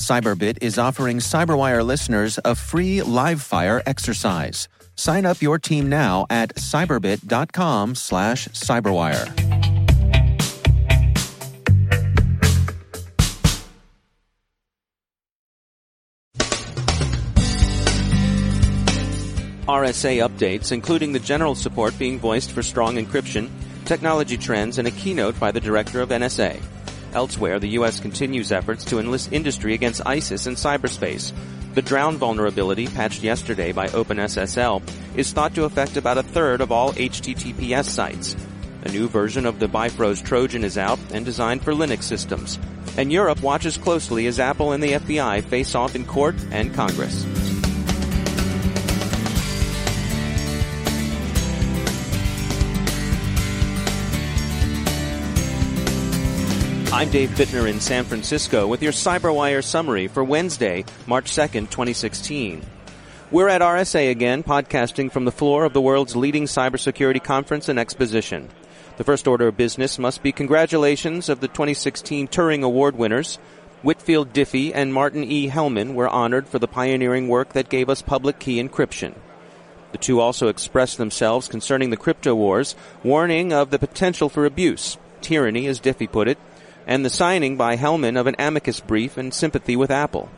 Cyberbit is offering Cyberwire listeners a free live fire exercise. Sign up your team now at cyberbit.com slash cyberwire. RSA updates, including the general support being voiced for strong encryption, technology trends, and a keynote by the director of NSA. Elsewhere, the U.S. continues efforts to enlist industry against ISIS in cyberspace. The Drown vulnerability, patched yesterday by OpenSSL, is thought to affect about a third of all HTTPS sites. A new version of the Bifrost Trojan is out and designed for Linux systems. And Europe watches closely as Apple and the FBI face off in court and Congress. I'm Dave Bittner in San Francisco with your CyberWire summary for Wednesday, March 2nd, 2016. We're at RSA again, podcasting from the floor of the world's leading cybersecurity conference and exposition. The first order of business must be congratulations of the 2016 Turing Award winners. Whitfield Diffie and Martin E. Hellman were honored for the pioneering work that gave us public key encryption. The two also expressed themselves concerning the crypto wars, warning of the potential for abuse, tyranny, as Diffie put it, and the signing by Hellman of an amicus brief in sympathy with Apple.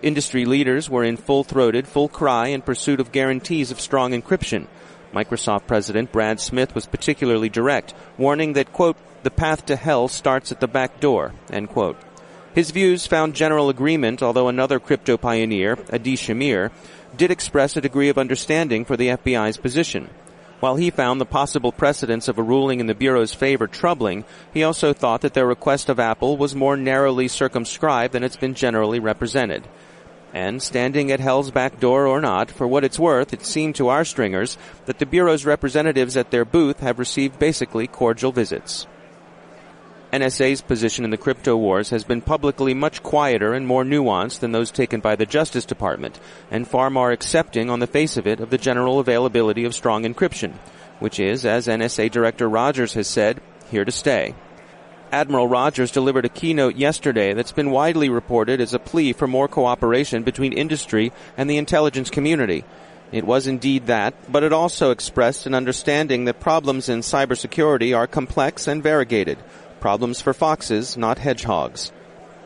Industry leaders were in full-throated, full cry in pursuit of guarantees of strong encryption. Microsoft President Brad Smith was particularly direct, warning that, quote, the path to hell starts at the back door, end quote. His views found general agreement, although another crypto pioneer, Adi Shamir, did express a degree of understanding for the FBI's position. While he found the possible precedence of a ruling in the Bureau's favor troubling, he also thought that their request of Apple was more narrowly circumscribed than it's been generally represented. And standing at hell's back door or not, for what it's worth, it seemed to our stringers that the Bureau's representatives at their booth have received basically cordial visits. NSA's position in the crypto wars has been publicly much quieter and more nuanced than those taken by the Justice Department, and far more accepting on the face of it of the general availability of strong encryption, which is, as NSA Director Rogers has said, here to stay. Admiral Rogers delivered a keynote yesterday that's been widely reported as a plea for more cooperation between industry and the intelligence community. It was indeed that, but it also expressed an understanding that problems in cybersecurity are complex and variegated, Problems for foxes, not hedgehogs.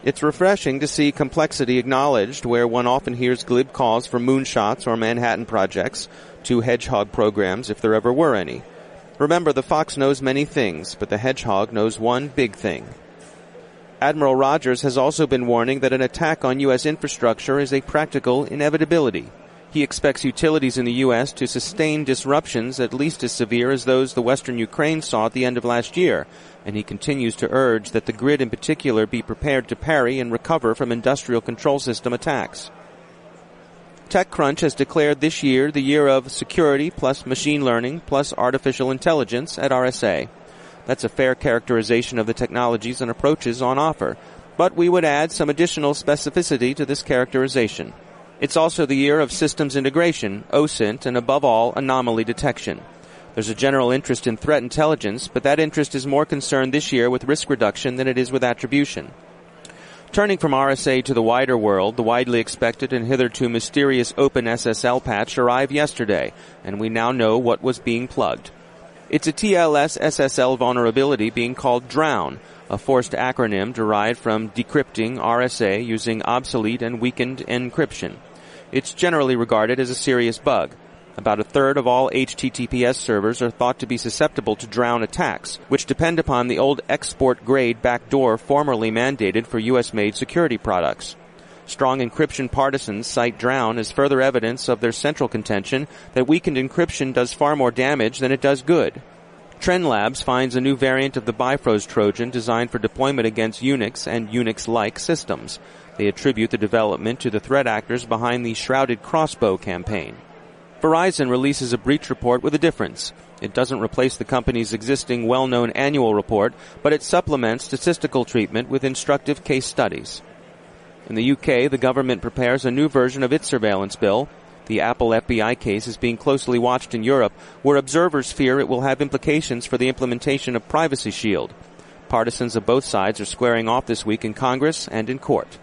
It's refreshing to see complexity acknowledged where one often hears glib calls for moonshots or Manhattan projects to hedgehog programs if there ever were any. Remember, the fox knows many things, but the hedgehog knows one big thing. Admiral Rogers has also been warning that an attack on U.S. infrastructure is a practical inevitability. He expects utilities in the U.S. to sustain disruptions at least as severe as those the western Ukraine saw at the end of last year, and he continues to urge that the grid in particular be prepared to parry and recover from industrial control system attacks. TechCrunch has declared this year the year of security plus machine learning plus artificial intelligence at RSA. That's a fair characterization of the technologies and approaches on offer, but we would add some additional specificity to this characterization. It's also the year of systems integration, OSINT, and above all, anomaly detection. There's a general interest in threat intelligence, but that interest is more concerned this year with risk reduction than it is with attribution. Turning from RSA to the wider world, the widely expected and hitherto mysterious OpenSSL patch arrived yesterday, and we now know what was being plugged. It's a TLS SSL vulnerability being called Drown, a forced acronym derived from decrypting RSA using obsolete and weakened encryption. It's generally regarded as a serious bug. About a third of all HTTPS servers are thought to be susceptible to drown attacks, which depend upon the old export grade backdoor formerly mandated for US made security products. Strong encryption partisans cite Drown as further evidence of their central contention that weakened encryption does far more damage than it does good. Trend Labs finds a new variant of the Bifrost Trojan designed for deployment against Unix and Unix-like systems. They attribute the development to the threat actors behind the Shrouded Crossbow campaign. Verizon releases a breach report with a difference. It doesn't replace the company's existing well-known annual report, but it supplements statistical treatment with instructive case studies. In the UK, the government prepares a new version of its surveillance bill. The Apple FBI case is being closely watched in Europe, where observers fear it will have implications for the implementation of Privacy Shield. Partisans of both sides are squaring off this week in Congress and in court.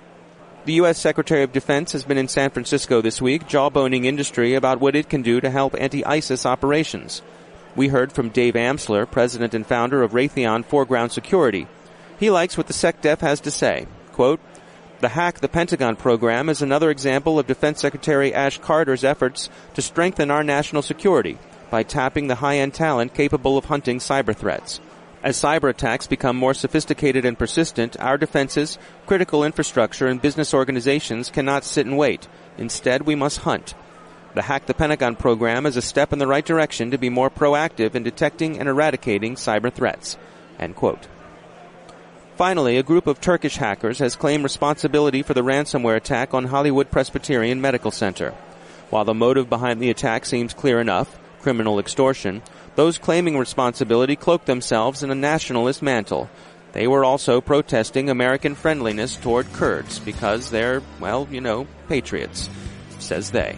The U.S. Secretary of Defense has been in San Francisco this week, jawboning industry about what it can do to help anti-ISIS operations. We heard from Dave Amsler, president and founder of Raytheon Foreground Security. He likes what the SecDef has to say. Quote, the Hack the Pentagon program is another example of Defense Secretary Ash Carter's efforts to strengthen our national security by tapping the high-end talent capable of hunting cyber threats. As cyber attacks become more sophisticated and persistent, our defenses, critical infrastructure, and business organizations cannot sit and wait. Instead, we must hunt. The Hack the Pentagon program is a step in the right direction to be more proactive in detecting and eradicating cyber threats. End quote. Finally, a group of Turkish hackers has claimed responsibility for the ransomware attack on Hollywood Presbyterian Medical Center. While the motive behind the attack seems clear enough, criminal extortion, those claiming responsibility cloaked themselves in a nationalist mantle. They were also protesting American friendliness toward Kurds because they're, well, you know, patriots, says they.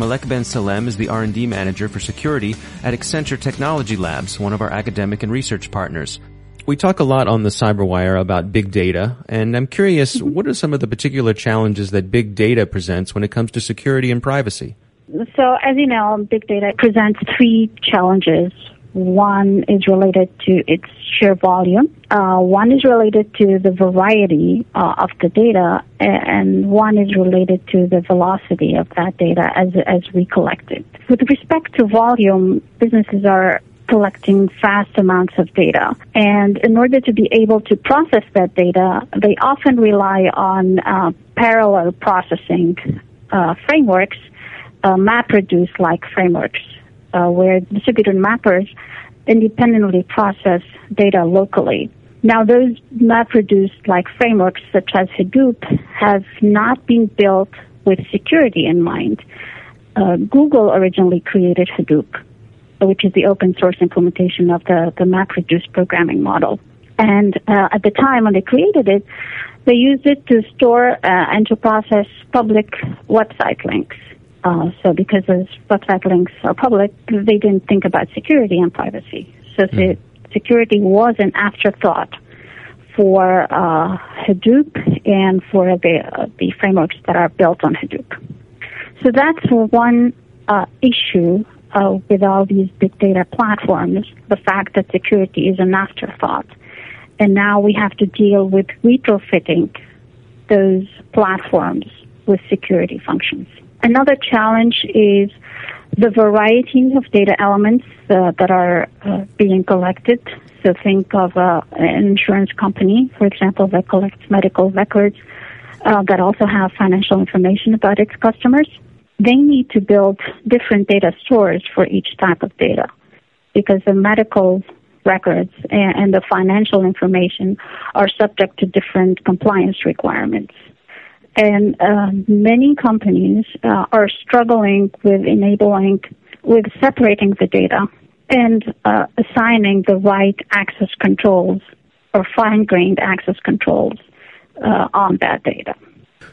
Malek Ben Salem is the R&D manager for security at Accenture Technology Labs, one of our academic and research partners. We talk a lot on the Cyberwire about big data, and I'm curious, mm-hmm. what are some of the particular challenges that big data presents when it comes to security and privacy? So, as you know, big data presents three challenges. One is related to its sheer volume. Uh, one is related to the variety uh, of the data, and one is related to the velocity of that data as as we collect it. With respect to volume, businesses are collecting vast amounts of data, and in order to be able to process that data, they often rely on uh, parallel processing uh, frameworks, uh, MapReduce-like frameworks, uh, where distributed mappers independently process data locally. Now, those MapReduce like frameworks such as Hadoop have not been built with security in mind. Uh, Google originally created Hadoop, which is the open source implementation of the, the MapReduce programming model. And uh, at the time when they created it, they used it to store uh, and to process public website links. Uh, so because those website links are public, they didn't think about security and privacy. So mm. security was an afterthought for uh, Hadoop and for the, uh, the frameworks that are built on Hadoop. So that's one uh, issue uh, with all these big data platforms, the fact that security is an afterthought. And now we have to deal with retrofitting those platforms with security functions. Another challenge is the variety of data elements uh, that are uh, being collected. So think of uh, an insurance company, for example, that collects medical records uh, that also have financial information about its customers. They need to build different data stores for each type of data because the medical records and, and the financial information are subject to different compliance requirements. And uh, many companies uh, are struggling with enabling, with separating the data and uh, assigning the right access controls or fine-grained access controls uh, on that data.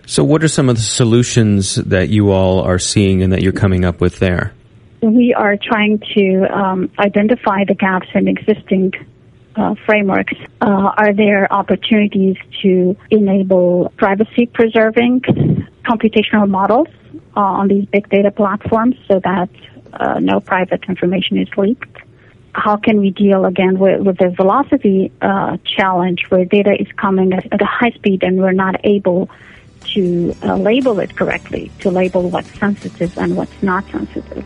So, what are some of the solutions that you all are seeing and that you're coming up with there? We are trying to um, identify the gaps in existing uh, frameworks, uh, are there opportunities to enable privacy preserving computational models uh, on these big data platforms so that uh, no private information is leaked? How can we deal again with, with the velocity uh, challenge where data is coming at, at, a high speed and we're not able to uh, label it correctly, to label what's sensitive and what's not sensitive?